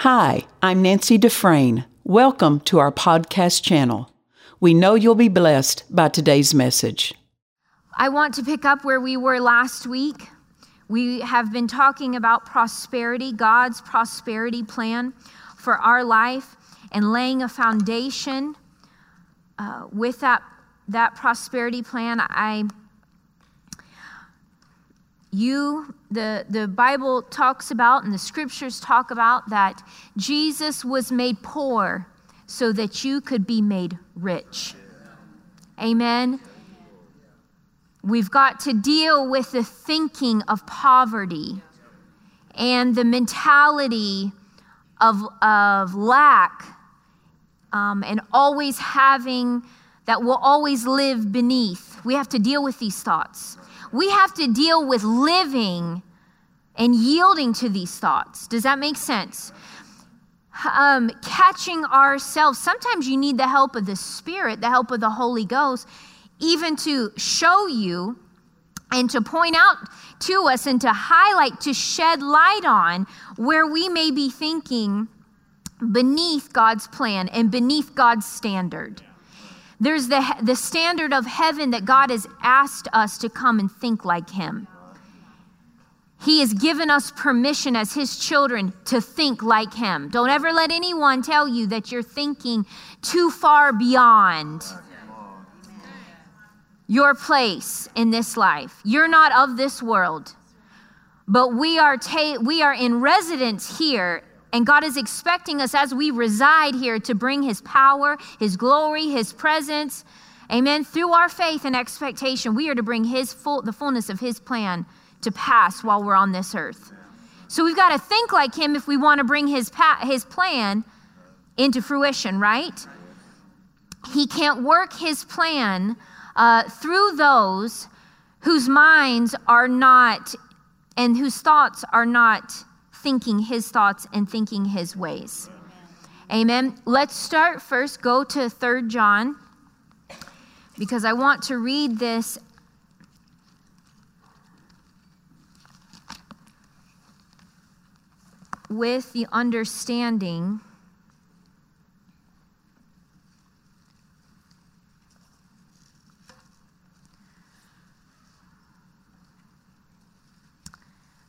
Hi, I'm Nancy Dufresne. Welcome to our podcast channel. We know you'll be blessed by today's message. I want to pick up where we were last week. We have been talking about prosperity, God's prosperity plan for our life, and laying a foundation uh, with that, that prosperity plan. I you the the bible talks about and the scriptures talk about that jesus was made poor so that you could be made rich. Amen? We've got to deal with the thinking of poverty and the mentality of, of lack um, and always having that will always live beneath. We have to deal with these thoughts we have to deal with living and yielding to these thoughts. Does that make sense? Um, catching ourselves. Sometimes you need the help of the Spirit, the help of the Holy Ghost, even to show you and to point out to us and to highlight, to shed light on where we may be thinking beneath God's plan and beneath God's standard. There's the, the standard of heaven that God has asked us to come and think like Him. He has given us permission as His children to think like Him. Don't ever let anyone tell you that you're thinking too far beyond your place in this life. You're not of this world, but we are, ta- we are in residence here and God is expecting us as we reside here to bring His power, His glory, His presence. Amen. Through our faith and expectation, we are to bring His full, the fullness of His plan to pass while we're on this earth. So we've got to think like Him if we want to bring His, pa- his plan into fruition, right? He can't work His plan uh, through those whose minds are not and whose thoughts are not thinking his thoughts and thinking his ways. Amen. Let's start first, go to Third John, because I want to read this with the understanding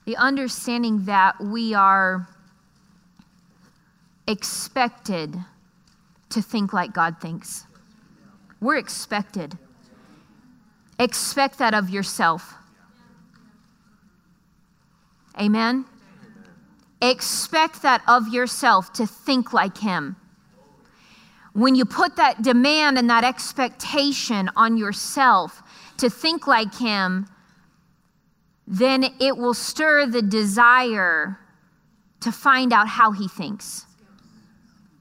the understanding that we are expected to think like God thinks. We're expected. Expect that of yourself. Amen? Expect that of yourself to think like Him. When you put that demand and that expectation on yourself to think like Him, then it will stir the desire to find out how he thinks.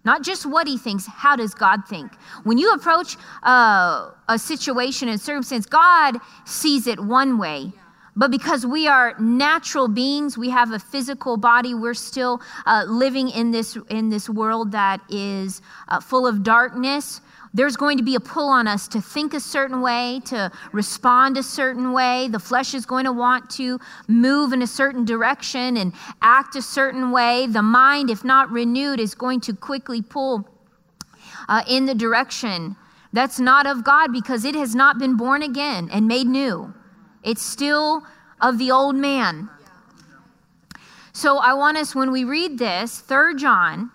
Not just what he thinks, how does God think? When you approach uh, a situation and circumstance, God sees it one way. But because we are natural beings, we have a physical body, we're still uh, living in this, in this world that is uh, full of darkness. There's going to be a pull on us to think a certain way, to respond a certain way. The flesh is going to want to move in a certain direction and act a certain way. The mind, if not renewed, is going to quickly pull uh, in the direction that's not of God because it has not been born again and made new. It's still of the old man. So I want us, when we read this, 3 John,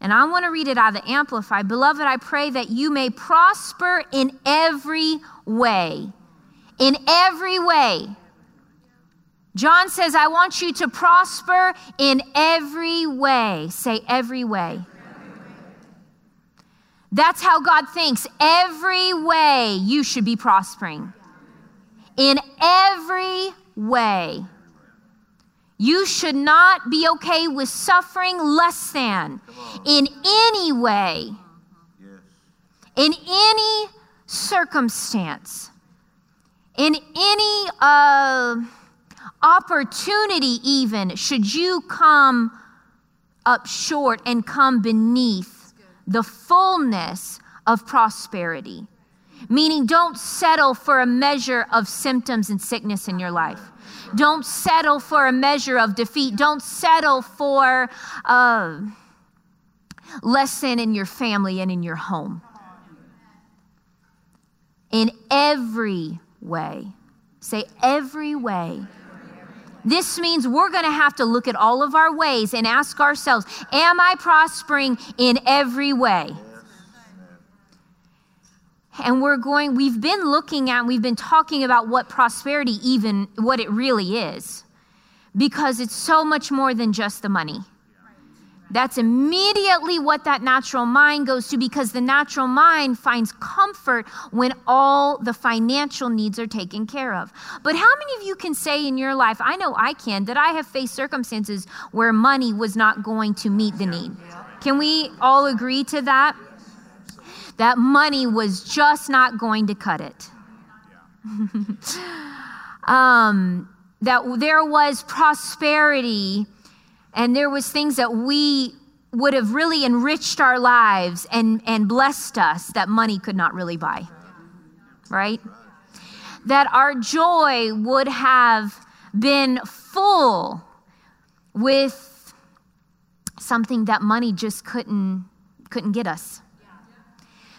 and I want to read it out of the Amplify. Beloved, I pray that you may prosper in every way. In every way. John says, I want you to prosper in every way. Say, every way. That's how God thinks. Every way you should be prospering. In every way. You should not be okay with suffering less than in any way, in any circumstance, in any uh, opportunity, even, should you come up short and come beneath the fullness of prosperity. Meaning, don't settle for a measure of symptoms and sickness in your life. Don't settle for a measure of defeat. Don't settle for uh, less than in your family and in your home. In every way. Say, every way. This means we're going to have to look at all of our ways and ask ourselves Am I prospering in every way? And we're going, we've been looking at, we've been talking about what prosperity even, what it really is, because it's so much more than just the money. That's immediately what that natural mind goes to because the natural mind finds comfort when all the financial needs are taken care of. But how many of you can say in your life, I know I can, that I have faced circumstances where money was not going to meet the need? Can we all agree to that? That money was just not going to cut it. um, that there was prosperity and there was things that we would have really enriched our lives and, and blessed us that money could not really buy right? That our joy would have been full with something that money just couldn't couldn't get us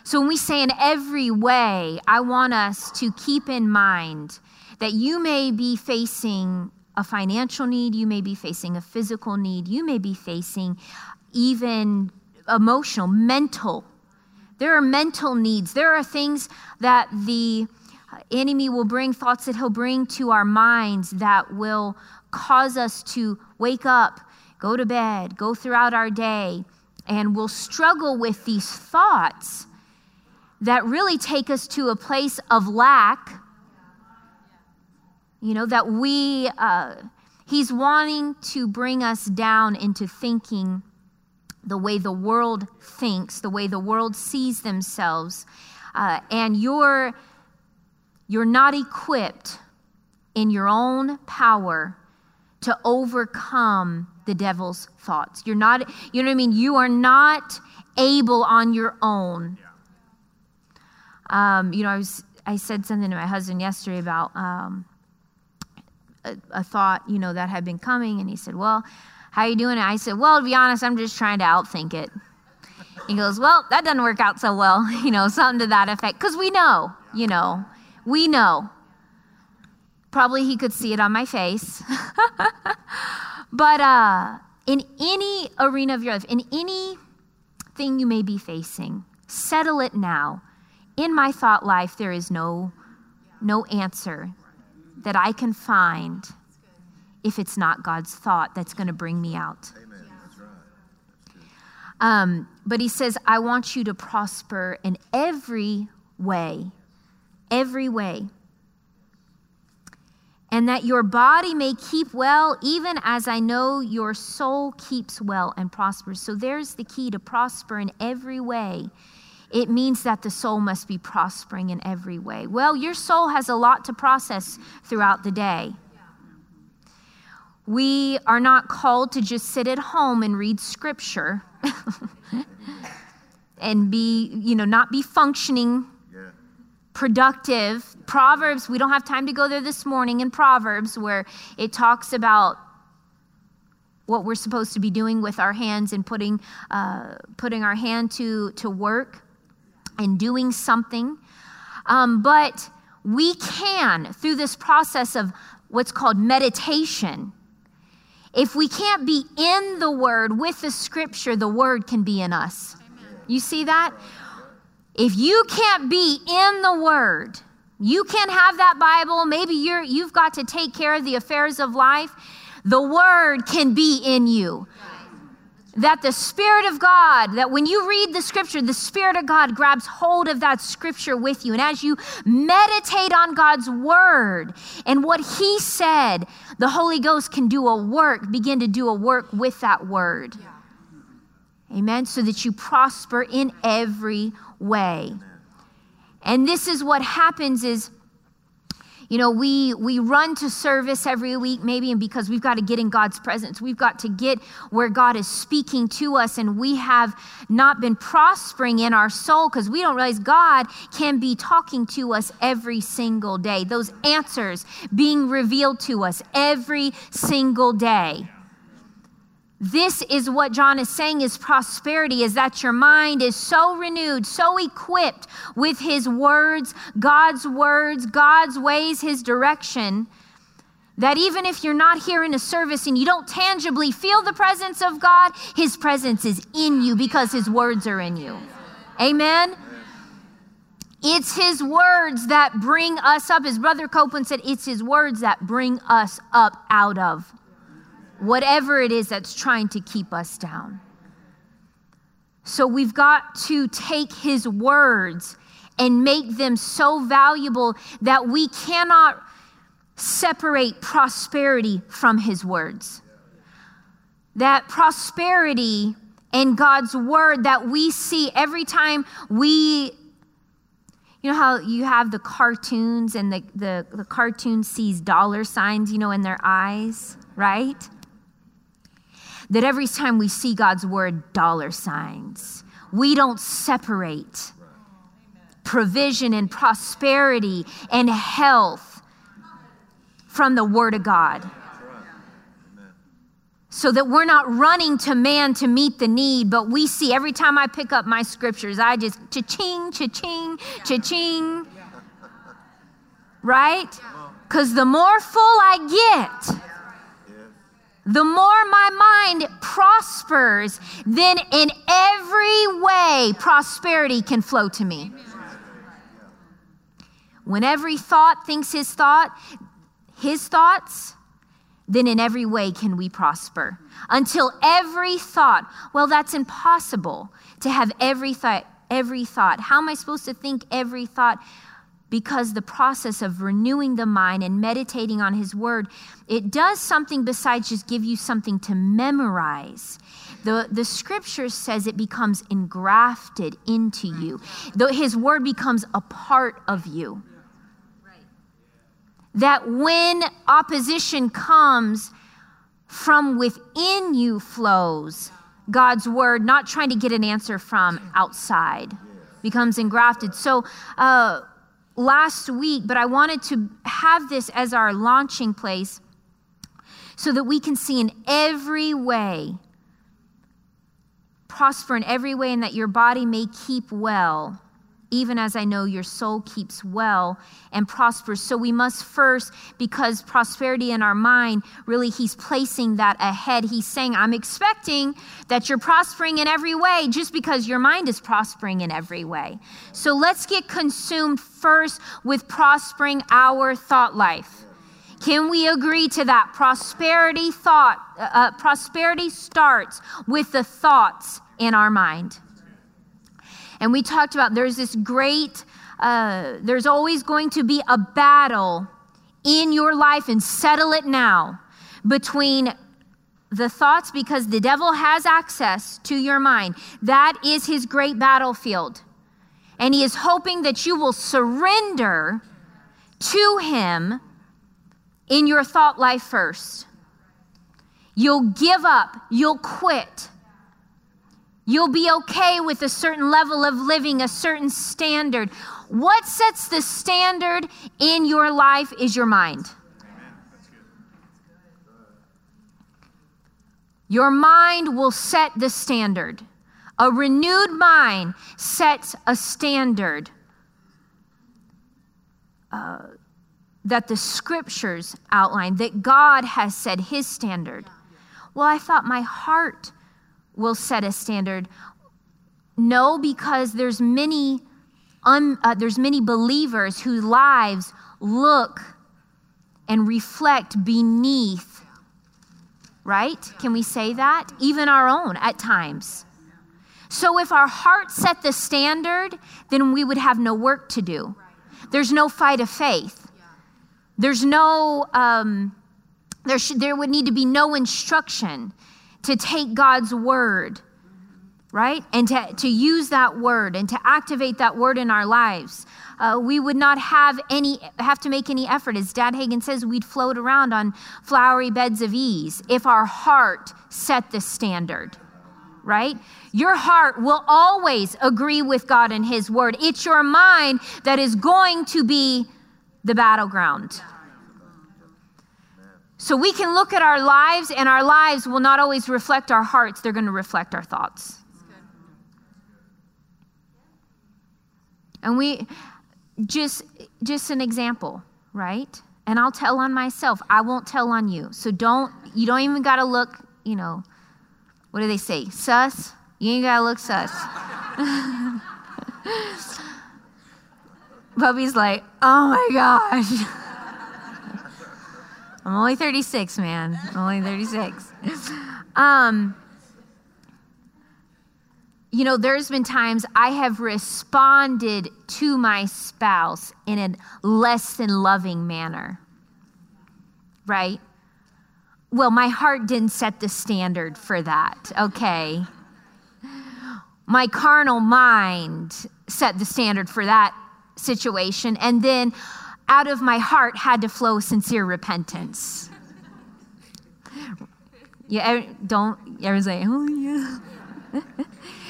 so when we say in every way i want us to keep in mind that you may be facing a financial need, you may be facing a physical need, you may be facing even emotional, mental. There are mental needs. There are things that the enemy will bring, thoughts that he'll bring to our minds that will cause us to wake up, go to bed, go throughout our day, and we'll struggle with these thoughts that really take us to a place of lack you know, that we, uh, he's wanting to bring us down into thinking the way the world thinks, the way the world sees themselves. Uh, and you're, you're not equipped in your own power to overcome the devil's thoughts. You're not, you know what I mean? You are not able on your own. Um, you know, I, was, I said something to my husband yesterday about um, a, a thought, you know, that had been coming. And he said, Well, how are you doing? I said, Well, to be honest, I'm just trying to outthink it. He goes, Well, that doesn't work out so well, you know, something to that effect. Because we know, you know, we know. Probably he could see it on my face. but uh, in any arena of your life, in any thing you may be facing, settle it now. In my thought life, there is no, no answer that I can find if it's not God's thought that's going to bring me out. Um, but he says, I want you to prosper in every way, every way. And that your body may keep well, even as I know your soul keeps well and prospers. So there's the key to prosper in every way it means that the soul must be prospering in every way. Well, your soul has a lot to process throughout the day. We are not called to just sit at home and read scripture and be, you know, not be functioning, productive. Proverbs, we don't have time to go there this morning in Proverbs where it talks about what we're supposed to be doing with our hands and putting, uh, putting our hand to, to work and doing something. Um, but we can, through this process of what's called meditation, if we can't be in the Word with the Scripture, the Word can be in us. You see that? If you can't be in the Word, you can't have that Bible. Maybe you're, you've got to take care of the affairs of life. The Word can be in you that the Spirit of God, that when you read the scripture, the Spirit of God grabs hold of that scripture with you. And as you meditate on God's word and what He said, the Holy Ghost can do a work, begin to do a work with that word. Yeah. Amen. So that you prosper in every way. And this is what happens is you know we we run to service every week maybe and because we've got to get in god's presence. We've got to get where god is speaking to us and we have not been prospering in our soul because we don't realize god can be talking to us every single day. Those answers being revealed to us every single day this is what John is saying is prosperity is that your mind is so renewed, so equipped with his words, God's words, God's ways, his direction, that even if you're not here in a service and you don't tangibly feel the presence of God, his presence is in you because his words are in you. Amen. It's his words that bring us up. As Brother Copeland said, it's his words that bring us up out of whatever it is that's trying to keep us down. So we've got to take his words and make them so valuable that we cannot separate prosperity from his words. That prosperity and God's word that we see every time we you know how you have the cartoons and the, the, the cartoon sees dollar signs, you know, in their eyes, right? That every time we see God's word, dollar signs, we don't separate provision and prosperity and health from the word of God. So that we're not running to man to meet the need, but we see every time I pick up my scriptures, I just cha-ching, cha-ching, cha-ching. Right? Because the more full I get, the more my mind prospers, then in every way prosperity can flow to me. When every thought thinks his thought, his thoughts, then in every way can we prosper. Until every thought, well, that's impossible to have every thought. Every thought. How am I supposed to think every thought? Because the process of renewing the mind and meditating on his word it does something besides just give you something to memorize. The, the scripture says it becomes engrafted into you. The, his word becomes a part of you. That when opposition comes from within you flows god's word not trying to get an answer from outside. Becomes engrafted. So uh, last week, but I wanted to have this as our launching place so that we can see in every way, prosper in every way, and that your body may keep well even as I know your soul keeps well and prospers. So we must first, because prosperity in our mind, really, He's placing that ahead. He's saying, I'm expecting that you're prospering in every way just because your mind is prospering in every way. So let's get consumed first with prospering our thought life. Can we agree to that? Prosperity thought, uh, uh prosperity starts with the thoughts in our mind. And we talked about there's this great, uh, there's always going to be a battle in your life, and settle it now between the thoughts because the devil has access to your mind. That is his great battlefield. And he is hoping that you will surrender to him in your thought life first. You'll give up, you'll quit, You'll be okay with a certain level of living, a certain standard. What sets the standard in your life is your mind. Your mind will set the standard. A renewed mind sets a standard uh, that the scriptures outline, that God has set his standard. Well, I thought my heart will set a standard. No, because there's many, un, uh, there's many believers whose lives look and reflect beneath, right? Can we say that? Even our own at times. So if our heart set the standard, then we would have no work to do. There's no fight of faith. There's no, um, there, there would need to be no instruction to take God's word right? And to, to use that word and to activate that word in our lives. Uh, we would not have any have to make any effort. As Dad Hagin says, we'd float around on flowery beds of ease if our heart set the standard. Right? Your heart will always agree with God and His word. It's your mind that is going to be the battleground. So we can look at our lives, and our lives will not always reflect our hearts, they're going to reflect our thoughts. And we just just an example, right? And I'll tell on myself. I won't tell on you. So don't you don't even got to look, you know, what do they say? Sus? You ain't got to look sus. Bubby's like, "Oh my gosh." I'm only 36, man. I'm only 36. Um you know, there's been times I have responded to my spouse in a less than loving manner, right? Well, my heart didn't set the standard for that, okay? My carnal mind set the standard for that situation, and then out of my heart had to flow sincere repentance. Yeah, don't ever say, oh, yeah.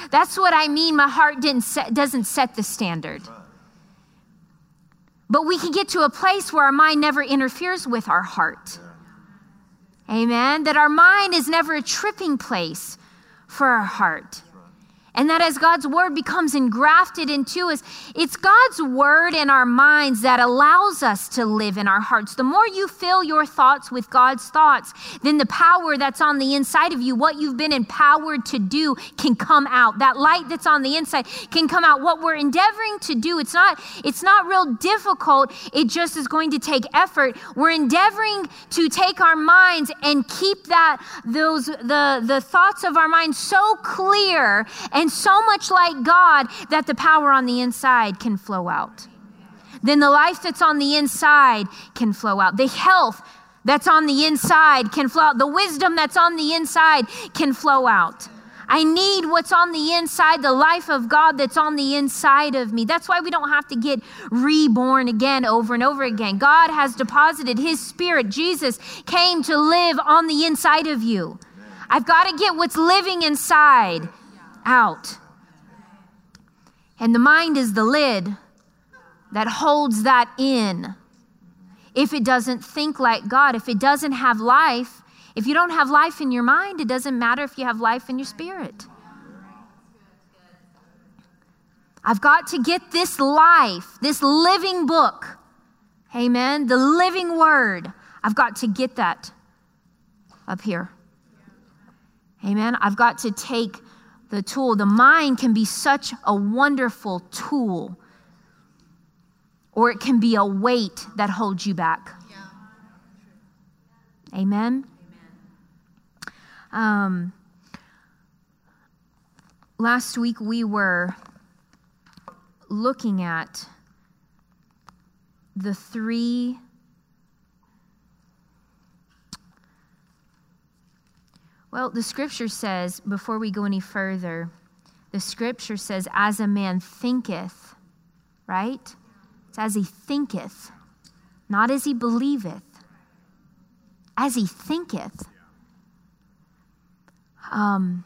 That's what I mean. My heart didn't set, doesn't set the standard. But we can get to a place where our mind never interferes with our heart. Amen. That our mind is never a tripping place for our heart. And that as God's word becomes engrafted into us, it's God's word in our minds that allows us to live in our hearts. The more you fill your thoughts with God's thoughts, then the power that's on the inside of you, what you've been empowered to do, can come out. That light that's on the inside can come out. What we're endeavoring to do, it's not, it's not real difficult. It just is going to take effort. We're endeavoring to take our minds and keep that, those, the, the thoughts of our minds so clear and so much like God that the power on the inside can flow out. Then the life that's on the inside can flow out. The health that's on the inside can flow out. The wisdom that's on the inside can flow out. I need what's on the inside, the life of God that's on the inside of me. That's why we don't have to get reborn again over and over again. God has deposited His Spirit. Jesus came to live on the inside of you. I've got to get what's living inside out. And the mind is the lid that holds that in. If it doesn't think like God, if it doesn't have life, if you don't have life in your mind, it doesn't matter if you have life in your spirit. I've got to get this life, this living book. Amen. The living word. I've got to get that up here. Amen. I've got to take the tool. The mind can be such a wonderful tool, or it can be a weight that holds you back. Yeah. Amen. Um, last week we were looking at the three Well, the scripture says, before we go any further, the scripture says, as a man thinketh, right? It's as he thinketh, not as he believeth, as he thinketh. Um,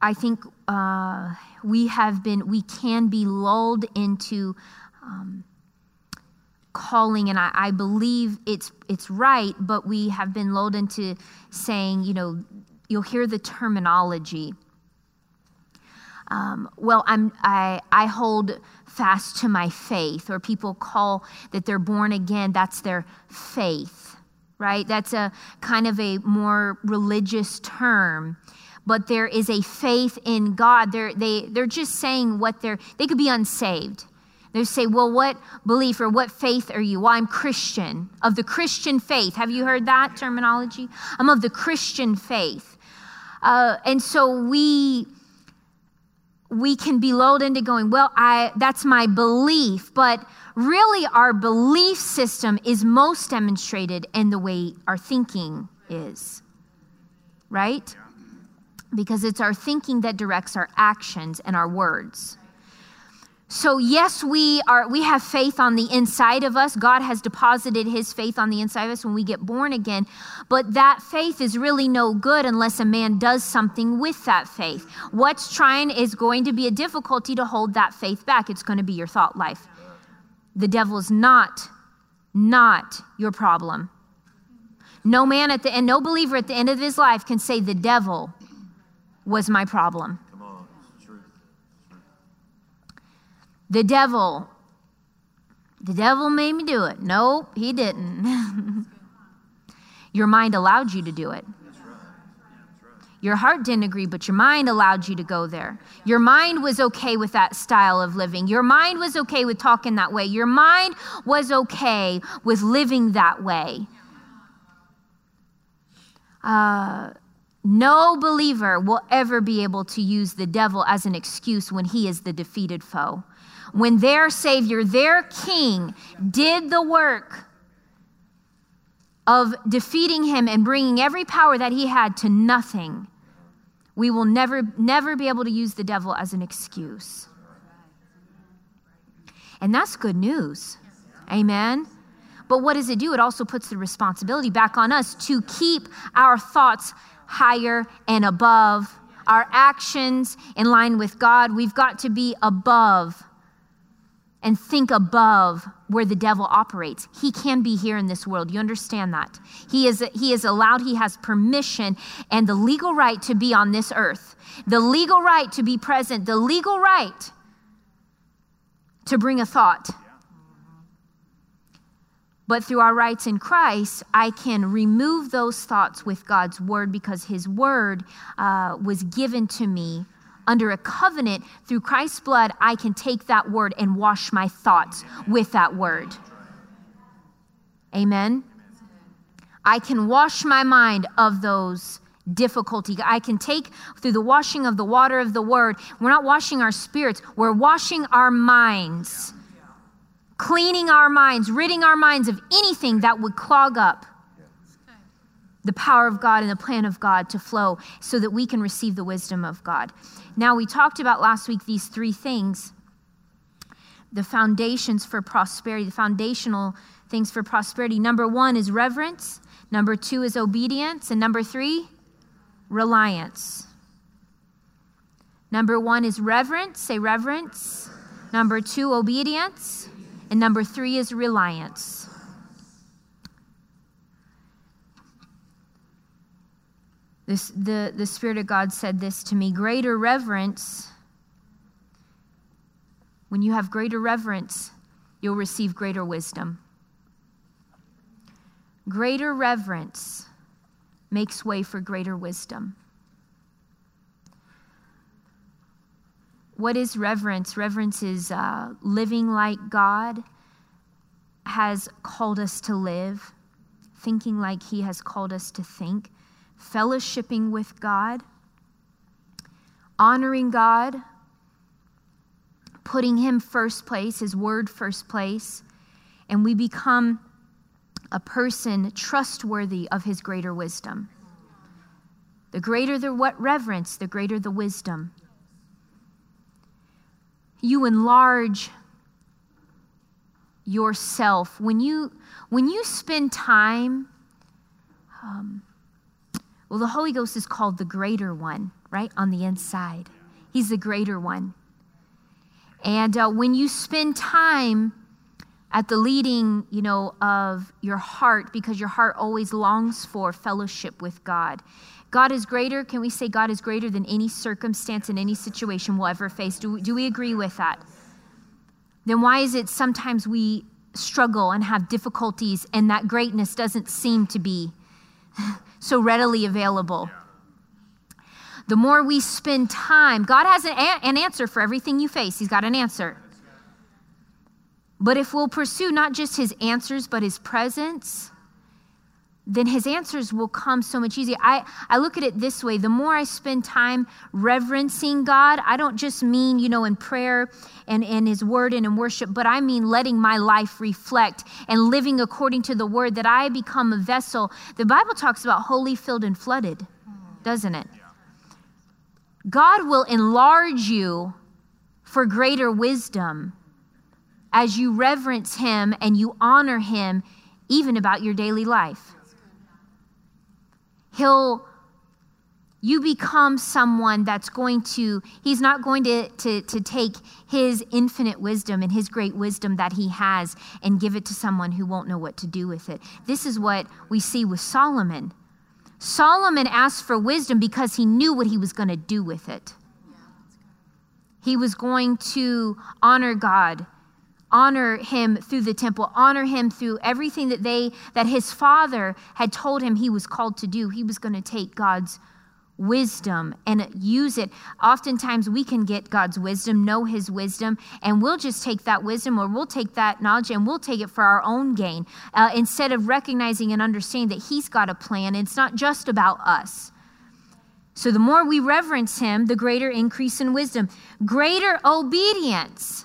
I think uh, we have been, we can be lulled into um, calling, and I, I believe it's it's right, but we have been lulled into saying, you know, you'll hear the terminology. Um, well, I'm, I, I hold fast to my faith, or people call that they're born again, that's their faith, right? That's a kind of a more religious term. But there is a faith in God. They're, they, they're just saying what they're, they could be unsaved. They say, Well, what belief or what faith are you? Well, I'm Christian, of the Christian faith. Have you heard that terminology? I'm of the Christian faith. Uh, and so we we can be lulled into going, well, I that's my belief, but really our belief system is most demonstrated in the way our thinking is. Right? because it's our thinking that directs our actions and our words. So yes, we are we have faith on the inside of us. God has deposited his faith on the inside of us when we get born again. But that faith is really no good unless a man does something with that faith. What's trying is going to be a difficulty to hold that faith back. It's going to be your thought life. The devil is not not your problem. No man at the end, no believer at the end of his life can say the devil was my problem. The devil, the devil made me do it. No, he didn't. your mind allowed you to do it. Your heart didn't agree, but your mind allowed you to go there. Your mind was okay with that style of living. Your mind was okay with talking that way. Your mind was okay with living that way. Uh, no believer will ever be able to use the devil as an excuse when he is the defeated foe. When their Savior, their King, did the work of defeating him and bringing every power that he had to nothing, we will never, never be able to use the devil as an excuse. And that's good news. Amen. But what does it do? It also puts the responsibility back on us to keep our thoughts higher and above, our actions in line with God. We've got to be above and think above where the devil operates. He can be here in this world. You understand that? He is, he is allowed, he has permission and the legal right to be on this earth, the legal right to be present, the legal right to bring a thought. But through our rights in Christ, I can remove those thoughts with God's word because his word uh, was given to me under a covenant through Christ's blood, I can take that word and wash my thoughts with that word. Amen. I can wash my mind of those difficulty. I can take through the washing of the water of the word. We're not washing our spirits, we're washing our minds, cleaning our minds, ridding our minds of anything that would clog up the power of God and the plan of God to flow so that we can receive the wisdom of God. Now, we talked about last week these three things the foundations for prosperity, the foundational things for prosperity. Number one is reverence, number two is obedience, and number three, reliance. Number one is reverence, say reverence. Number two, obedience. And number three is reliance. This, the, the Spirit of God said this to me greater reverence. When you have greater reverence, you'll receive greater wisdom. Greater reverence makes way for greater wisdom. What is reverence? Reverence is uh, living like God has called us to live, thinking like He has called us to think fellowshipping with God, honoring God, putting Him first place, His word first place, and we become a person trustworthy of His greater wisdom. The greater the what reverence, the greater the wisdom. You enlarge yourself when you when you spend time um, well, the Holy Ghost is called the greater one, right? On the inside. He's the greater one. And uh, when you spend time at the leading, you know, of your heart, because your heart always longs for fellowship with God. God is greater. Can we say God is greater than any circumstance and any situation we'll ever face? Do, do we agree with that? Then why is it sometimes we struggle and have difficulties and that greatness doesn't seem to be so readily available. The more we spend time, God has an, an answer for everything you face. He's got an answer. But if we'll pursue not just his answers, but his presence, then his answers will come so much easier. I, I look at it this way the more I spend time reverencing God, I don't just mean, you know, in prayer and in his word and in worship, but I mean letting my life reflect and living according to the word that I become a vessel. The Bible talks about holy, filled, and flooded, doesn't it? God will enlarge you for greater wisdom as you reverence Him and you honor Him, even about your daily life. He'll you become someone that's going to he's not going to, to, to take his infinite wisdom and his great wisdom that he has and give it to someone who won't know what to do with it. This is what we see with solomon. Solomon asked for wisdom because he knew what he was going to do with it. He was going to honor god honor him through the temple honor him through everything that they that his father had told him he was called to do he was going to take god's wisdom and use it. Oftentimes we can get God's wisdom, know His wisdom, and we'll just take that wisdom or we'll take that knowledge and we'll take it for our own gain uh, instead of recognizing and understanding that He's got a plan. It's not just about us. So the more we reverence Him, the greater increase in wisdom, greater obedience.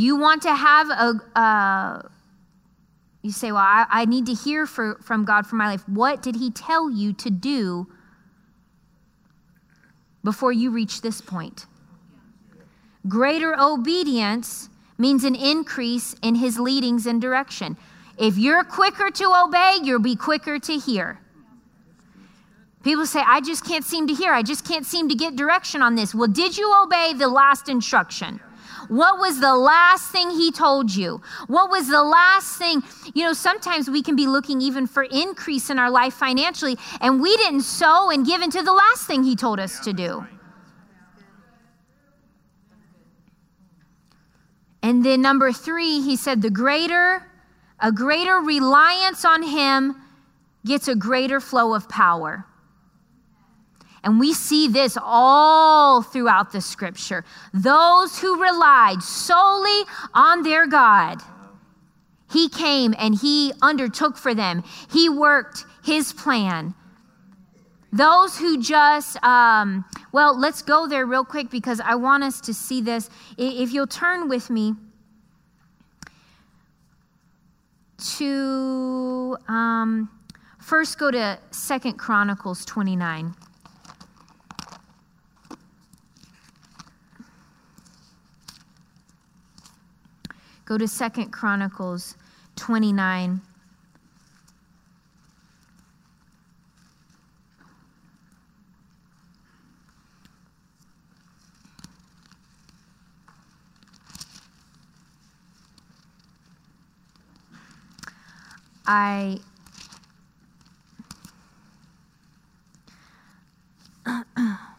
You want to have a. Uh, you say, Well, I, I need to hear for, from God for my life. What did He tell you to do before you reach this point. Greater obedience means an increase in his leadings and direction. If you're quicker to obey, you'll be quicker to hear. People say, I just can't seem to hear. I just can't seem to get direction on this. Well, did you obey the last instruction? What was the last thing he told you? What was the last thing? You know, sometimes we can be looking even for increase in our life financially, and we didn't sow and give into the last thing he told us to do. And then number three, he said, the greater, a greater reliance on him gets a greater flow of power. And we see this all throughout the scripture. Those who relied solely on their God, He came and He undertook for them, He worked His plan. Those who just, um, well, let's go there real quick because I want us to see this. If you'll turn with me to um, first go to Second Chronicles 29. Go to Second Chronicles 29. I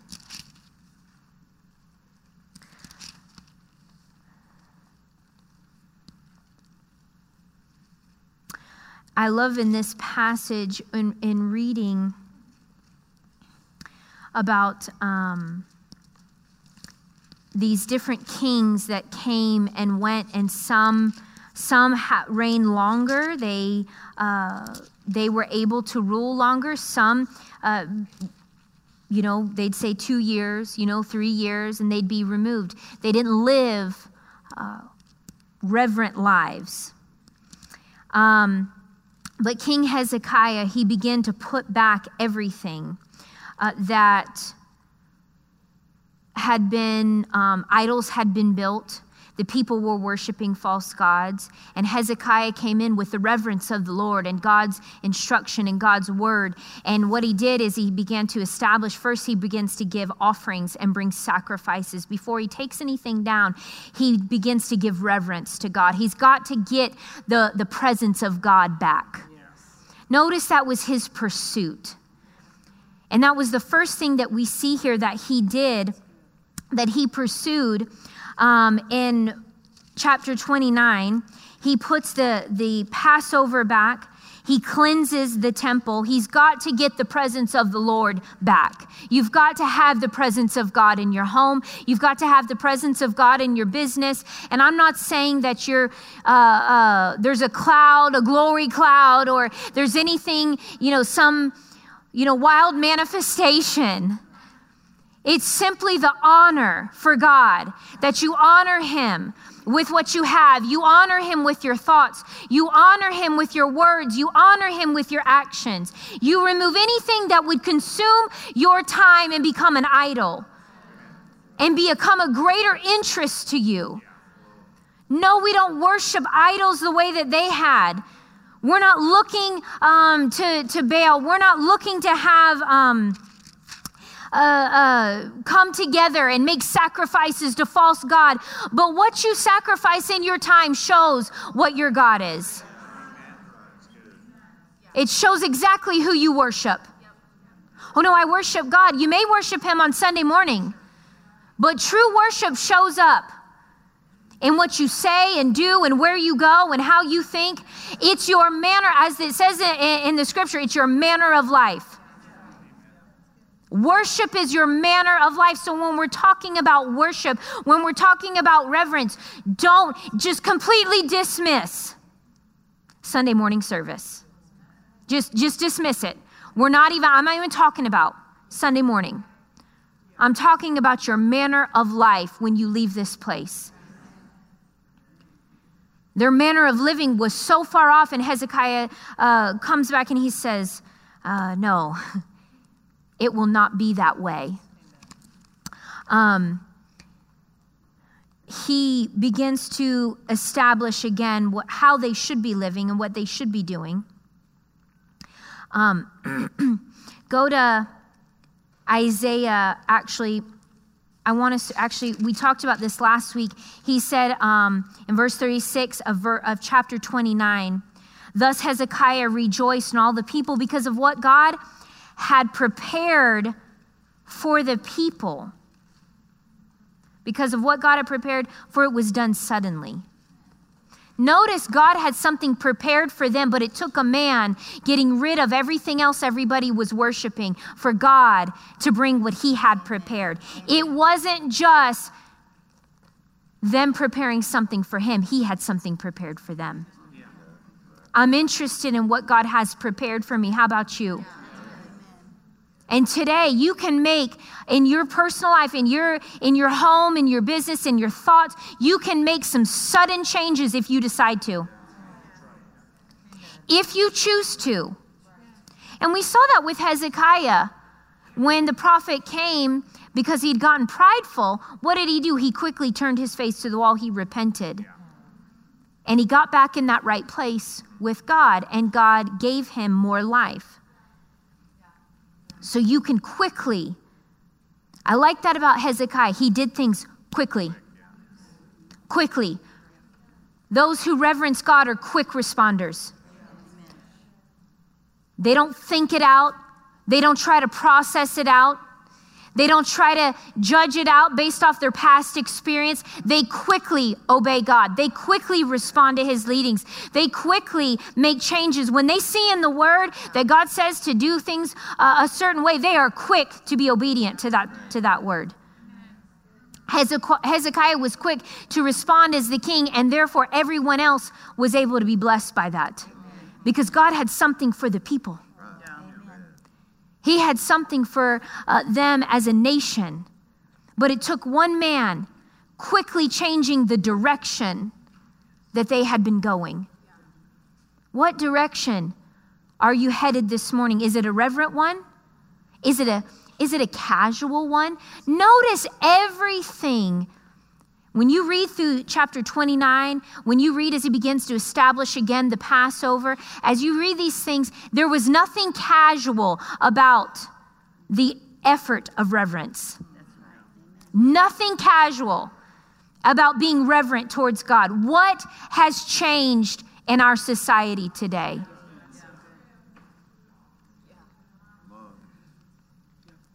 I love in this passage in, in reading about um, these different kings that came and went, and some some ha- reigned longer. They uh, they were able to rule longer. Some. Uh, you know, they'd say two years, you know, three years, and they'd be removed. They didn't live uh, reverent lives. Um, but King Hezekiah, he began to put back everything uh, that had been, um, idols had been built. The people were worshiping false gods. And Hezekiah came in with the reverence of the Lord and God's instruction and God's word. And what he did is he began to establish first, he begins to give offerings and bring sacrifices. Before he takes anything down, he begins to give reverence to God. He's got to get the, the presence of God back. Notice that was his pursuit. And that was the first thing that we see here that he did, that he pursued um, in chapter 29. He puts the, the Passover back. He cleanses the temple. He's got to get the presence of the Lord back. You've got to have the presence of God in your home. You've got to have the presence of God in your business. And I'm not saying that you're, uh, uh, there's a cloud, a glory cloud, or there's anything, you know, some, you know, wild manifestation. It's simply the honor for God that you honor Him with what you have. You honor Him with your thoughts. You honor Him with your words. You honor Him with your actions. You remove anything that would consume your time and become an idol and become a greater interest to you. No, we don't worship idols the way that they had. We're not looking um, to, to Baal. We're not looking to have. Um, uh, uh, come together and make sacrifices to false God. But what you sacrifice in your time shows what your God is. It shows exactly who you worship. Oh no, I worship God. You may worship Him on Sunday morning, but true worship shows up in what you say and do and where you go and how you think. It's your manner, as it says in the scripture, it's your manner of life. Worship is your manner of life. So when we're talking about worship, when we're talking about reverence, don't just completely dismiss Sunday morning service. Just just dismiss it. We're not even I'm not even talking about Sunday morning. I'm talking about your manner of life when you leave this place. Their manner of living was so far off, and Hezekiah uh, comes back and he says, uh, No, it will not be that way. Um, he begins to establish again what, how they should be living and what they should be doing. Um, go to Isaiah, actually, I want us to actually, we talked about this last week. He said um, in verse 36 of, ver, of chapter 29, Thus Hezekiah rejoiced and all the people because of what God had prepared for the people. Because of what God had prepared, for it was done suddenly. Notice God had something prepared for them, but it took a man getting rid of everything else everybody was worshiping for God to bring what he had prepared. It wasn't just them preparing something for him, he had something prepared for them. I'm interested in what God has prepared for me. How about you? And today you can make in your personal life, in your in your home, in your business, in your thoughts, you can make some sudden changes if you decide to. If you choose to. And we saw that with Hezekiah when the prophet came because he'd gotten prideful. What did he do? He quickly turned his face to the wall. He repented. And he got back in that right place with God, and God gave him more life so you can quickly. I like that about Hezekiah. He did things quickly. Quickly. Those who reverence God are quick responders. They don't think it out, they don't try to process it out. They don't try to judge it out based off their past experience. They quickly obey God. They quickly respond to his leadings. They quickly make changes. When they see in the word that God says to do things uh, a certain way, they are quick to be obedient to that, to that word. Hezekiah was quick to respond as the king, and therefore everyone else was able to be blessed by that because God had something for the people. He had something for uh, them as a nation. But it took one man quickly changing the direction that they had been going. What direction are you headed this morning? Is it a reverent one? Is it a is it a casual one? Notice everything when you read through chapter 29, when you read as he begins to establish again the Passover, as you read these things, there was nothing casual about the effort of reverence. Nothing casual about being reverent towards God. What has changed in our society today?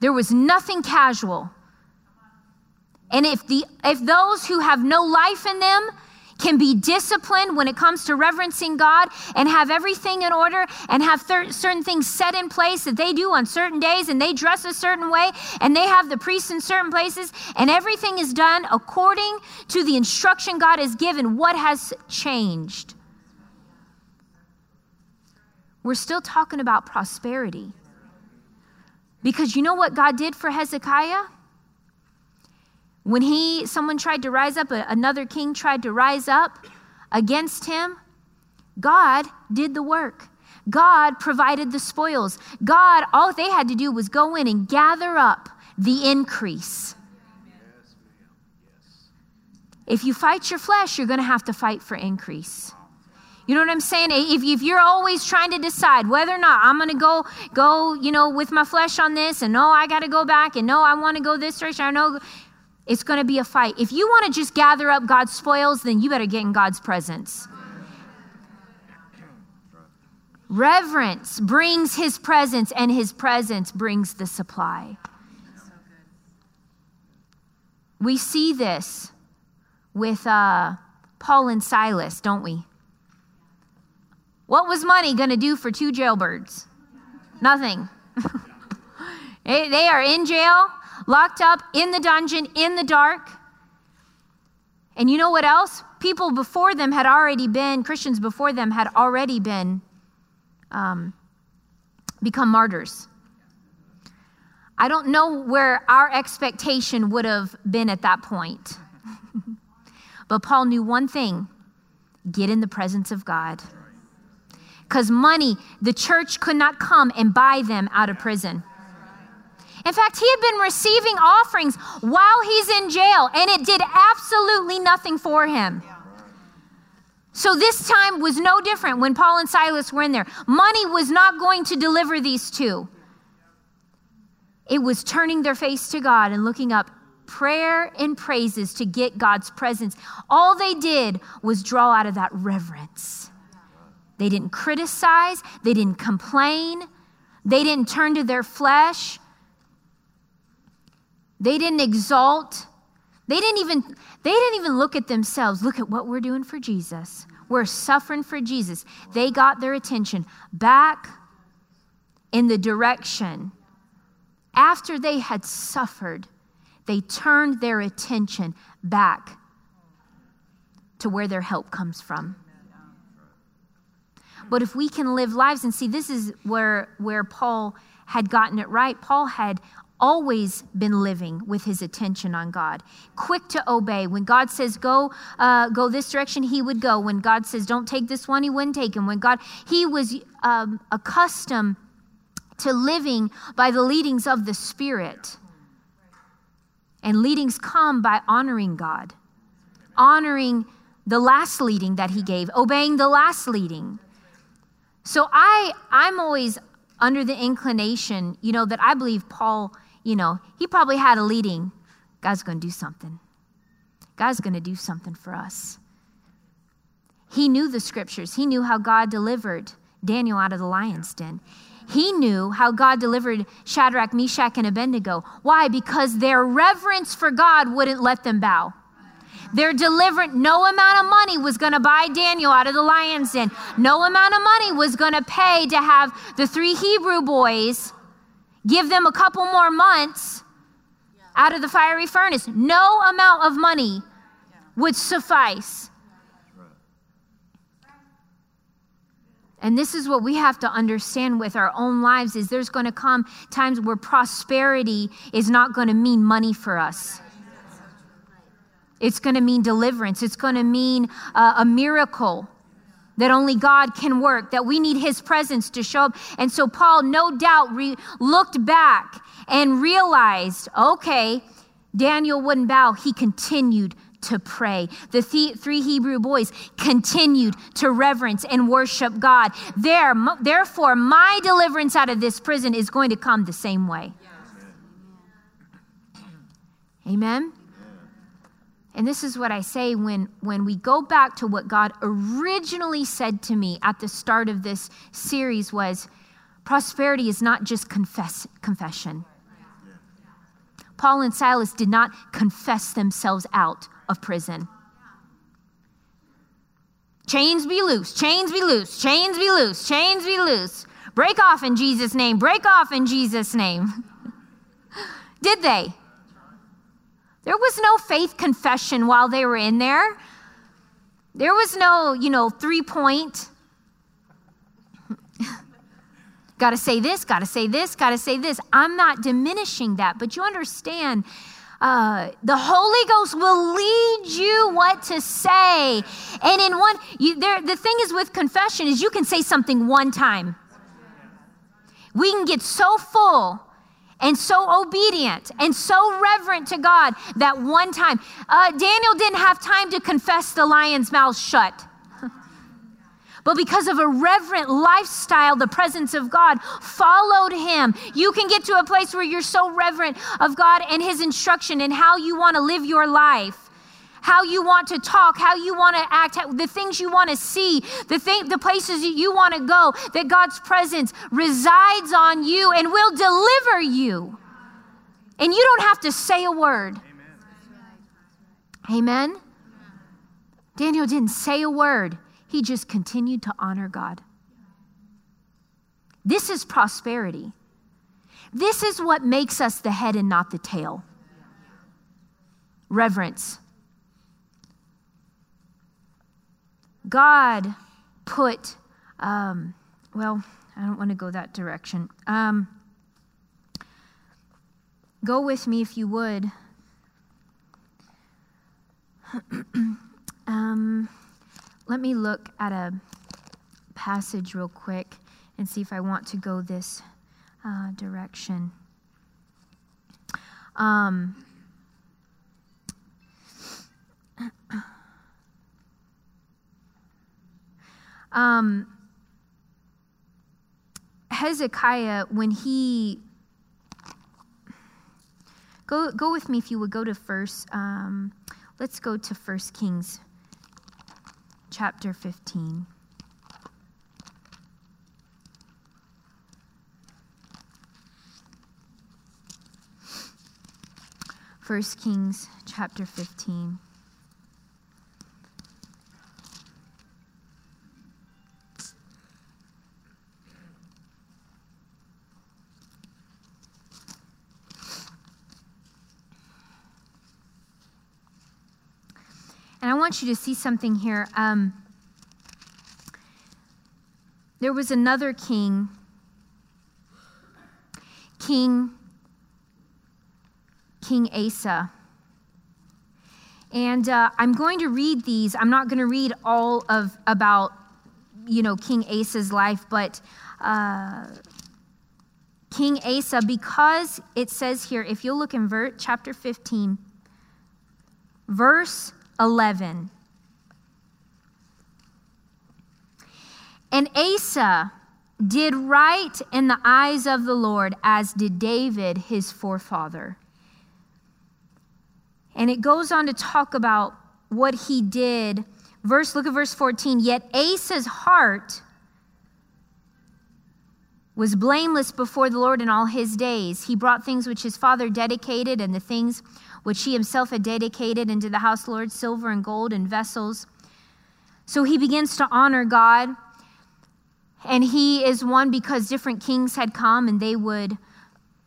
There was nothing casual and if, the, if those who have no life in them can be disciplined when it comes to reverencing God and have everything in order and have thir- certain things set in place that they do on certain days and they dress a certain way and they have the priests in certain places and everything is done according to the instruction God has given, what has changed? We're still talking about prosperity. Because you know what God did for Hezekiah? When he someone tried to rise up, another king tried to rise up against him, God did the work. God provided the spoils. God, all they had to do was go in and gather up the increase. If you fight your flesh, you're going to have to fight for increase. You know what I'm saying? If, if you're always trying to decide whether or not I'm going to go, go, you know, with my flesh on this, and no, I got to go back, and no, I want to go this direction, I know it's going to be a fight. If you want to just gather up God's spoils, then you better get in God's presence. Reverence brings his presence, and his presence brings the supply. We see this with uh, Paul and Silas, don't we? What was money going to do for two jailbirds? Nothing. they are in jail, locked up in the dungeon, in the dark. And you know what else? People before them had already been, Christians before them had already been, um, become martyrs. I don't know where our expectation would have been at that point. but Paul knew one thing get in the presence of God. Because money, the church could not come and buy them out of prison. In fact, he had been receiving offerings while he's in jail, and it did absolutely nothing for him. So this time was no different when Paul and Silas were in there. Money was not going to deliver these two. It was turning their face to God and looking up prayer and praises to get God's presence. All they did was draw out of that reverence. They didn't criticize, they didn't complain, they didn't turn to their flesh, they didn't exalt. They didn't even they didn't even look at themselves. Look at what we're doing for Jesus. We're suffering for Jesus. They got their attention back in the direction after they had suffered, they turned their attention back to where their help comes from. But if we can live lives and see, this is where, where Paul had gotten it right. Paul had always been living with his attention on God, quick to obey. When God says go, uh, go this direction, he would go. When God says don't take this one, he wouldn't take him. When God, he was um, accustomed to living by the leadings of the Spirit. And leadings come by honoring God, honoring the last leading that He gave, obeying the last leading. So I, I'm always under the inclination, you know, that I believe Paul, you know, he probably had a leading. God's going to do something. God's going to do something for us. He knew the scriptures. He knew how God delivered Daniel out of the lion's den. He knew how God delivered Shadrach, Meshach, and Abednego. Why? Because their reverence for God wouldn't let them bow. Their deliverance, no amount of money was going to buy Daniel out of the lion's den. No amount of money was going to pay to have the three Hebrew boys give them a couple more months out of the fiery furnace. No amount of money would suffice And this is what we have to understand with our own lives is there's going to come times where prosperity is not going to mean money for us. It's going to mean deliverance. It's going to mean uh, a miracle that only God can work, that we need his presence to show up. And so Paul, no doubt, re- looked back and realized okay, Daniel wouldn't bow. He continued to pray. The three Hebrew boys continued to reverence and worship God. There, therefore, my deliverance out of this prison is going to come the same way. Amen. And this is what I say when, when we go back to what God originally said to me at the start of this series was prosperity is not just confess, confession. Paul and Silas did not confess themselves out of prison. Chains be loose, chains be loose, chains be loose, chains be loose. Break off in Jesus' name, break off in Jesus' name. Did they? There was no faith confession while they were in there. There was no, you know, three point. got to say this, got to say this, got to say this. I'm not diminishing that, but you understand uh, the Holy Ghost will lead you what to say. And in one, you, there, the thing is with confession is you can say something one time. We can get so full and so obedient and so reverent to God that one time, uh, Daniel didn't have time to confess the lion's mouth shut. but because of a reverent lifestyle, the presence of God followed him. You can get to a place where you're so reverent of God and his instruction and how you want to live your life how you want to talk, how you want to act, the things you want to see, the thing, the places that you want to go, that God's presence resides on you and will deliver you. And you don't have to say a word. Amen. Amen. Daniel didn't say a word. He just continued to honor God. This is prosperity. This is what makes us the head and not the tail. Reverence. God put, um, well, I don't want to go that direction. Um, go with me if you would. um, let me look at a passage real quick and see if I want to go this uh, direction. Um, um, Hezekiah, when he go go with me if you would go to first. Um, let's go to First Kings chapter 15. First Kings chapter 15. Want you to see something here. Um, there was another king, King King Asa. And uh, I'm going to read these. I'm not going to read all of about, you know, King Asa's life, but uh, King Asa, because it says here, if you'll look in ver- chapter 15, verse 11. And Asa did right in the eyes of the Lord, as did David, his forefather. And it goes on to talk about what he did. Verse, look at verse 14. Yet Asa's heart was blameless before the Lord in all his days. He brought things which his father dedicated and the things which he himself had dedicated into the house Lord, silver and gold and vessels. So he begins to honor God. And he is one because different kings had come and they would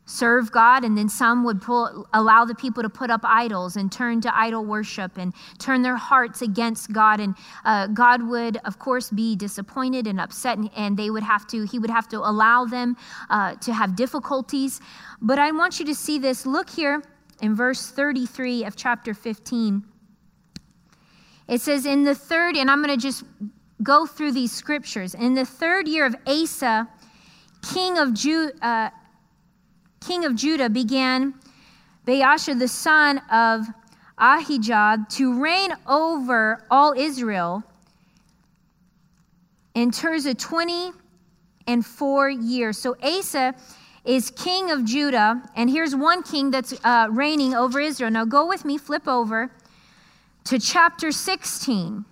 serve God, and then some would pull, allow the people to put up idols and turn to idol worship and turn their hearts against God. And uh, God would, of course, be disappointed and upset, and, and, they would have to, he would have to allow them uh, to have difficulties. But I want you to see this. Look here in verse 33 of chapter 15. It says, In the third, and I'm going to just go through these scriptures. In the third year of Asa, king of, Ju- uh, king of Judah, began Baasha, the son of Ahijah, to reign over all Israel in Tirzah of 20 and four years. So Asa is king of Judah, and here's one king that's uh, reigning over Israel. Now go with me, flip over to chapter 16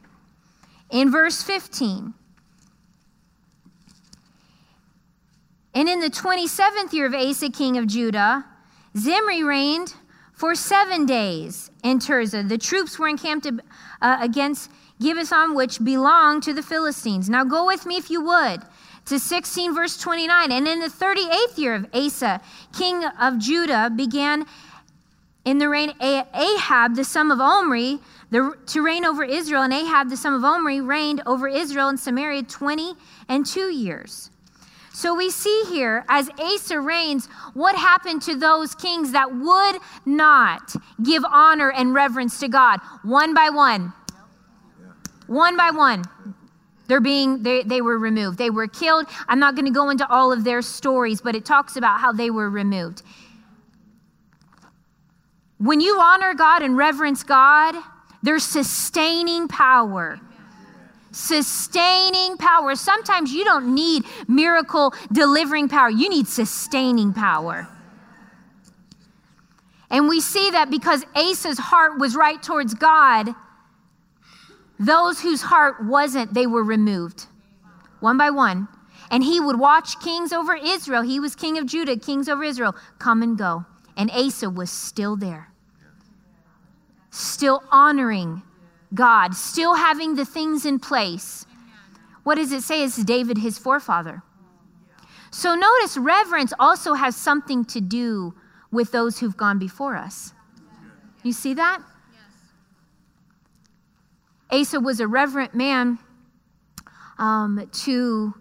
in verse 15. And in the 27th year of Asa, king of Judah, Zimri reigned for seven days in Tirzah. The troops were encamped uh, against Gibbethon, which belonged to the Philistines. Now go with me if you would to 16, verse 29. And in the 38th year of Asa, king of Judah, began in the reign Ahab, the son of Omri, the, to reign over Israel. And Ahab, the son of Omri, reigned over Israel and Samaria 20 and two years. So we see here, as Asa reigns, what happened to those kings that would not give honor and reverence to God, one by one. One by one. They're being, they, they were removed. They were killed. I'm not going to go into all of their stories, but it talks about how they were removed. When you honor God and reverence God, there's sustaining power sustaining power. Sometimes you don't need miracle delivering power, you need sustaining power. And we see that because Asa's heart was right towards God, those whose heart wasn't, they were removed one by one. And he would watch kings over Israel. He was king of Judah, kings over Israel, come and go. And Asa was still there, still honoring God, still having the things in place. What does it say? It's David, his forefather. So notice reverence also has something to do with those who've gone before us. You see that? Asa was a reverent man um, to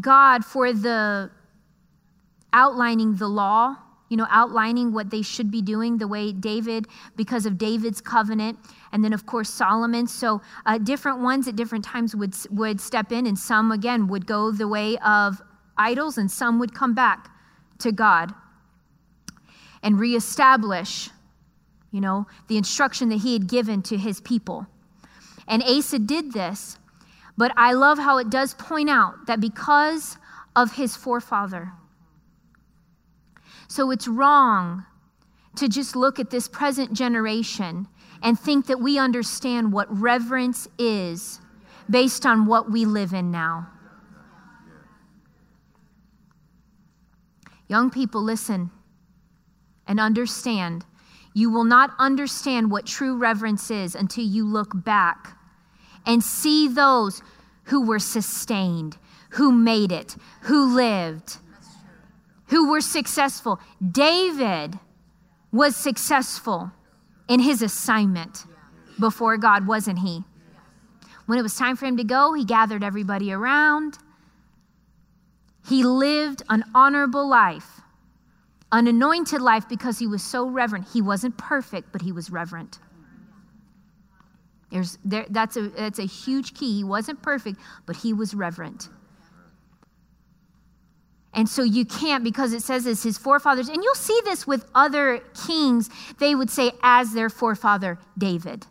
God for the outlining the law you know, outlining what they should be doing the way David, because of David's covenant, and then of course Solomon. So uh, different ones at different times would would step in, and some again would go the way of idols, and some would come back to God and reestablish, you know, the instruction that he had given to his people. And Asa did this, but I love how it does point out that because of his forefather so it's wrong to just look at this present generation and think that we understand what reverence is based on what we live in now. Young people, listen and understand. You will not understand what true reverence is until you look back and see those who were sustained, who made it, who lived who were successful. David was successful in his assignment before God, wasn't he? When it was time for him to go, he gathered everybody around. He lived an honorable life, an anointed life because he was so reverent. He wasn't perfect, but he was reverent. There's, there, that's, a, that's a huge key. He wasn't perfect, but he was reverent. And so you can't because it says it's his forefathers. And you'll see this with other kings. They would say, as their forefather, David.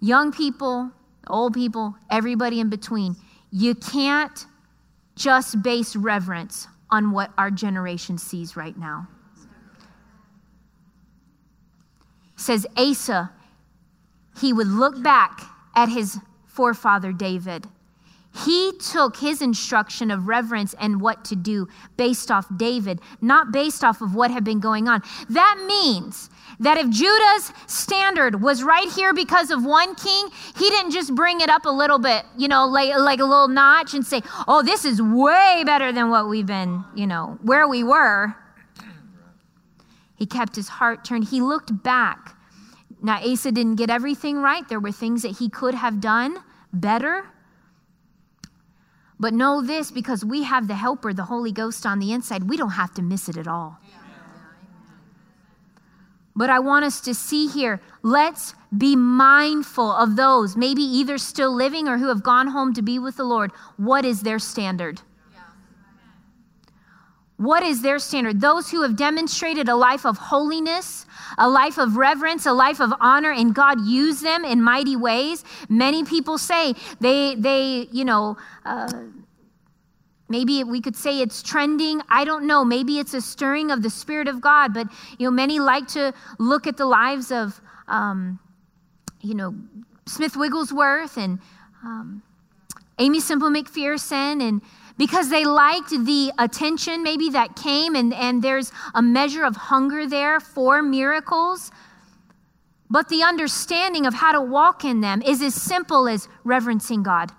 Young people, old people, everybody in between. You can't just base reverence on what our generation sees right now. It says Asa, he would look back at his forefather David he took his instruction of reverence and what to do based off David, not based off of what had been going on. That means that if Judah's standard was right here because of one king, he didn't just bring it up a little bit, you know, like, like a little notch and say, oh, this is way better than what we've been, you know, where we were. He kept his heart turned. He looked back. Now, Asa didn't get everything right. There were things that he could have done better. But know this because we have the helper, the Holy Ghost on the inside, we don't have to miss it at all. But I want us to see here, let's be mindful of those, maybe either still living or who have gone home to be with the Lord. What is their standard? What is their standard? Those who have demonstrated a life of holiness, a life of reverence, a life of honor, and God used them in mighty ways. Many people say they, they you know, uh, maybe we could say it's trending. I don't know. Maybe it's a stirring of the Spirit of God. But, you know, many like to look at the lives of, um, you know, Smith Wigglesworth and um, Aimee Semple McPherson and because they liked the attention maybe that came, and, and there's a measure of hunger there for miracles. But the understanding of how to walk in them is as simple as reverencing God.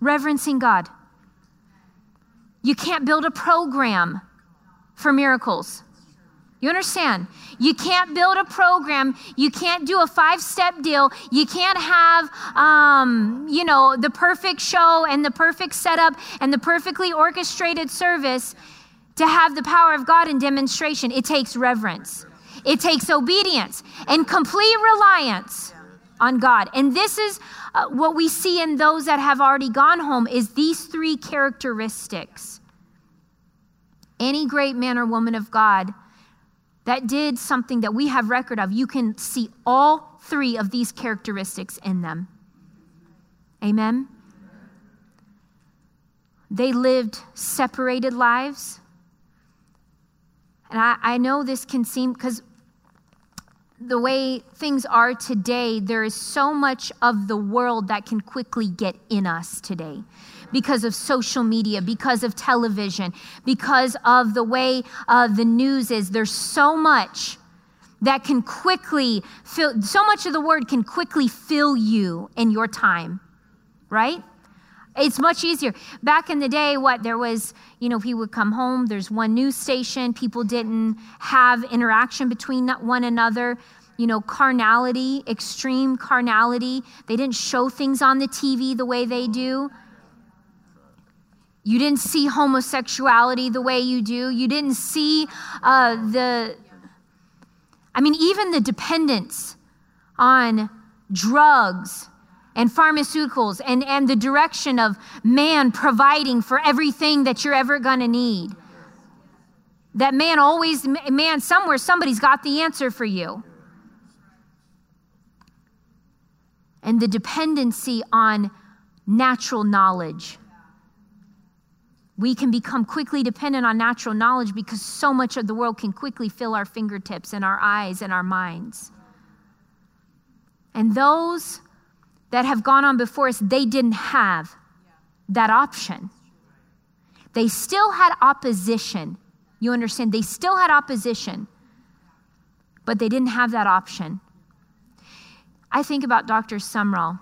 Reverencing God. You can't build a program for miracles. You understand? You can't build a program. You can't do a five step deal. You can't have, um, you know, the perfect show and the perfect setup and the perfectly orchestrated service to have the power of God in demonstration. It takes reverence, it takes obedience and complete reliance on God. And this is uh, what we see in those that have already gone home is these three characteristics. Any great man or woman of God that did something that we have record of, you can see all three of these characteristics in them. Amen. They lived separated lives. And I, I know this can seem because the way things are today, there is so much of the world that can quickly get in us today because of social media, because of television, because of the way uh, the news is. There's so much that can quickly fill, so much of the word can quickly fill you in your time, right? It's much easier. Back in the day, what there was, you know, he would come home, there's one news station, people didn't have interaction between one another. You know, carnality, extreme carnality. They didn't show things on the TV the way they do. You didn't see homosexuality the way you do. You didn't see uh, the, I mean, even the dependence on drugs and pharmaceuticals and, and the direction of man providing for everything that you're ever going to need. That man always, man, somewhere, somebody's got the answer for you. And the dependency on natural knowledge. We can become quickly dependent on natural knowledge because so much of the world can quickly fill our fingertips and our eyes and our minds. And those that have gone on before us, they didn't have that option. They still had opposition. You understand? They still had opposition, but they didn't have that option. I think about Dr. Sumrall.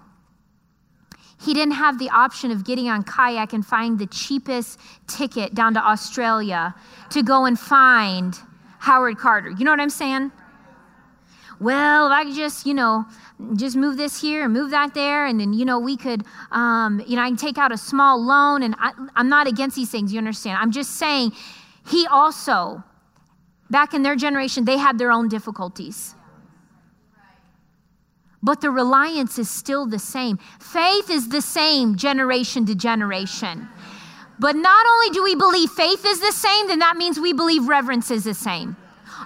He didn't have the option of getting on kayak and finding the cheapest ticket down to Australia to go and find Howard Carter. You know what I'm saying? Well, if I could just, you know, just move this here and move that there, and then, you know, we could, um, you know, I can take out a small loan, and I, I'm not against these things, you understand? I'm just saying, he also, back in their generation, they had their own difficulties. But the reliance is still the same. Faith is the same generation to generation. But not only do we believe faith is the same, then that means we believe reverence is the same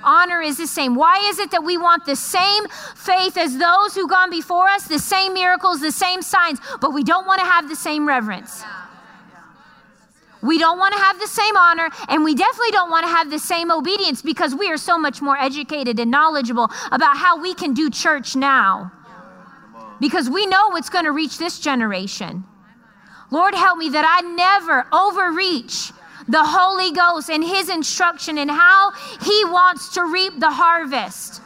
honor is the same. Why is it that we want the same faith as those who gone before us, the same miracles, the same signs, but we don't want to have the same reverence? We don't want to have the same honor, and we definitely don't want to have the same obedience because we are so much more educated and knowledgeable about how we can do church now. Because we know what's going to reach this generation. Lord, help me that I never overreach the Holy Ghost and His instruction and how He wants to reap the harvest.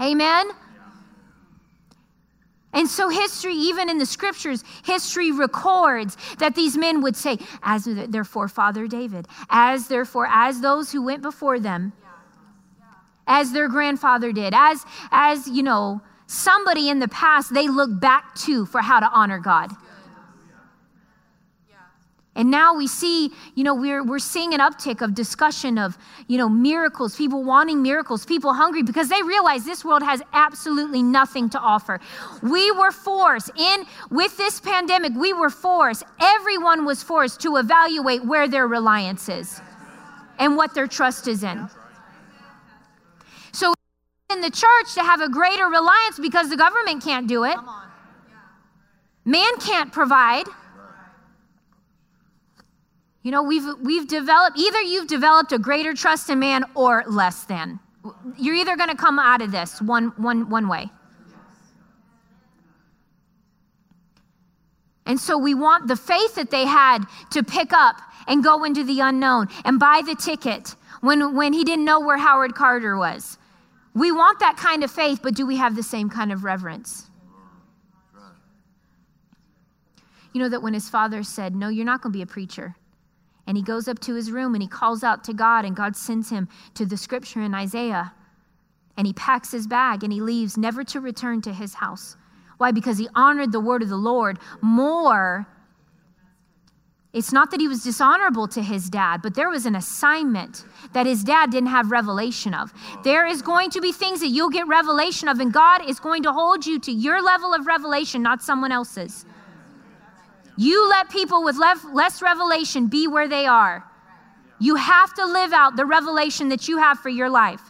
Amen. And so, history, even in the scriptures, history records that these men would say, as their forefather David, as therefore, as those who went before them, as their grandfather did, as, as, you know, somebody in the past they look back to for how to honor God. And now we see, you know, we're, we're seeing an uptick of discussion of, you know, miracles, people wanting miracles, people hungry because they realize this world has absolutely nothing to offer. We were forced in, with this pandemic, we were forced, everyone was forced to evaluate where their reliance is and what their trust is in. So in the church to have a greater reliance because the government can't do it. Man can't provide. You know, we've, we've developed, either you've developed a greater trust in man or less than. You're either going to come out of this one, one, one way. And so we want the faith that they had to pick up and go into the unknown and buy the ticket when, when he didn't know where Howard Carter was. We want that kind of faith, but do we have the same kind of reverence? You know that when his father said, No, you're not going to be a preacher, And he goes up to his room and he calls out to God, and God sends him to the scripture in Isaiah. And he packs his bag and he leaves, never to return to his house. Why? Because he honored the word of the Lord more. It's not that he was dishonorable to his dad, but there was an assignment that his dad didn't have revelation of. There is going to be things that you'll get revelation of, and God is going to hold you to your level of revelation, not someone else's. You let people with less revelation be where they are. You have to live out the revelation that you have for your life.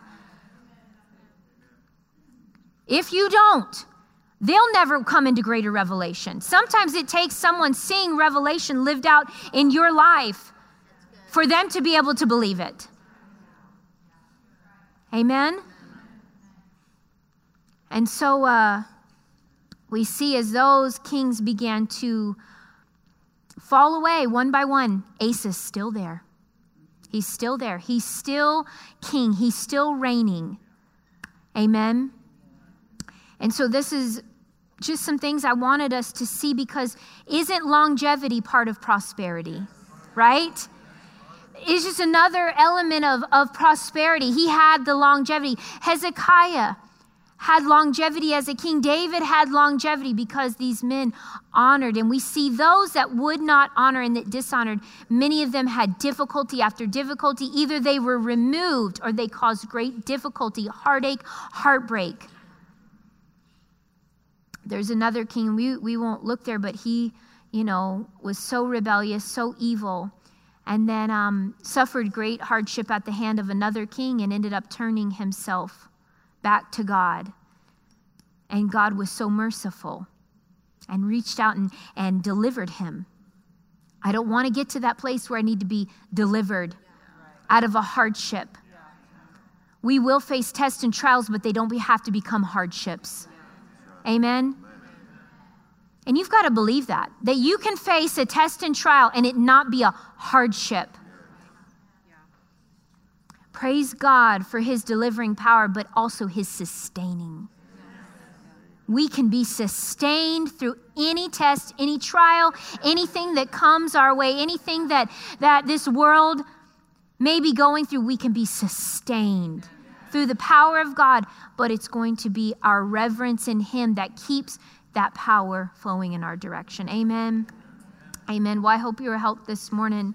If you don't, they'll never come into greater revelation. Sometimes it takes someone seeing revelation lived out in your life for them to be able to believe it. Amen? And so uh, we see as those kings began to fall away one by one, Asa's still there. He's still there. He's still king. He's still reigning. Amen. And so this is just some things I wanted us to see because isn't longevity part of prosperity? Right? It's just another element of, of prosperity. He had the longevity. Hezekiah had longevity as a king. David had longevity because these men honored. And we see those that would not honor and that dishonored, many of them had difficulty after difficulty. Either they were removed or they caused great difficulty, heartache, heartbreak. There's another king, we, we won't look there, but he, you know, was so rebellious, so evil, and then um, suffered great hardship at the hand of another king and ended up turning himself back to God. And God was so merciful and reached out and, and delivered him. I don't want to get to that place where I need to be delivered out of a hardship. We will face tests and trials, but they don't have to become hardships. Amen? And you've got to believe that, that you can face a test and trial and it not be a hardship. Praise God for his delivering power, but also his sustaining. We can be sustained through any test, any trial, anything that comes our way, anything that, that this world may be going through, we can be sustained through the power of God, but it's going to be our reverence in Him that keeps that power flowing in our direction. Amen. Amen. Well, I hope you were helped this morning.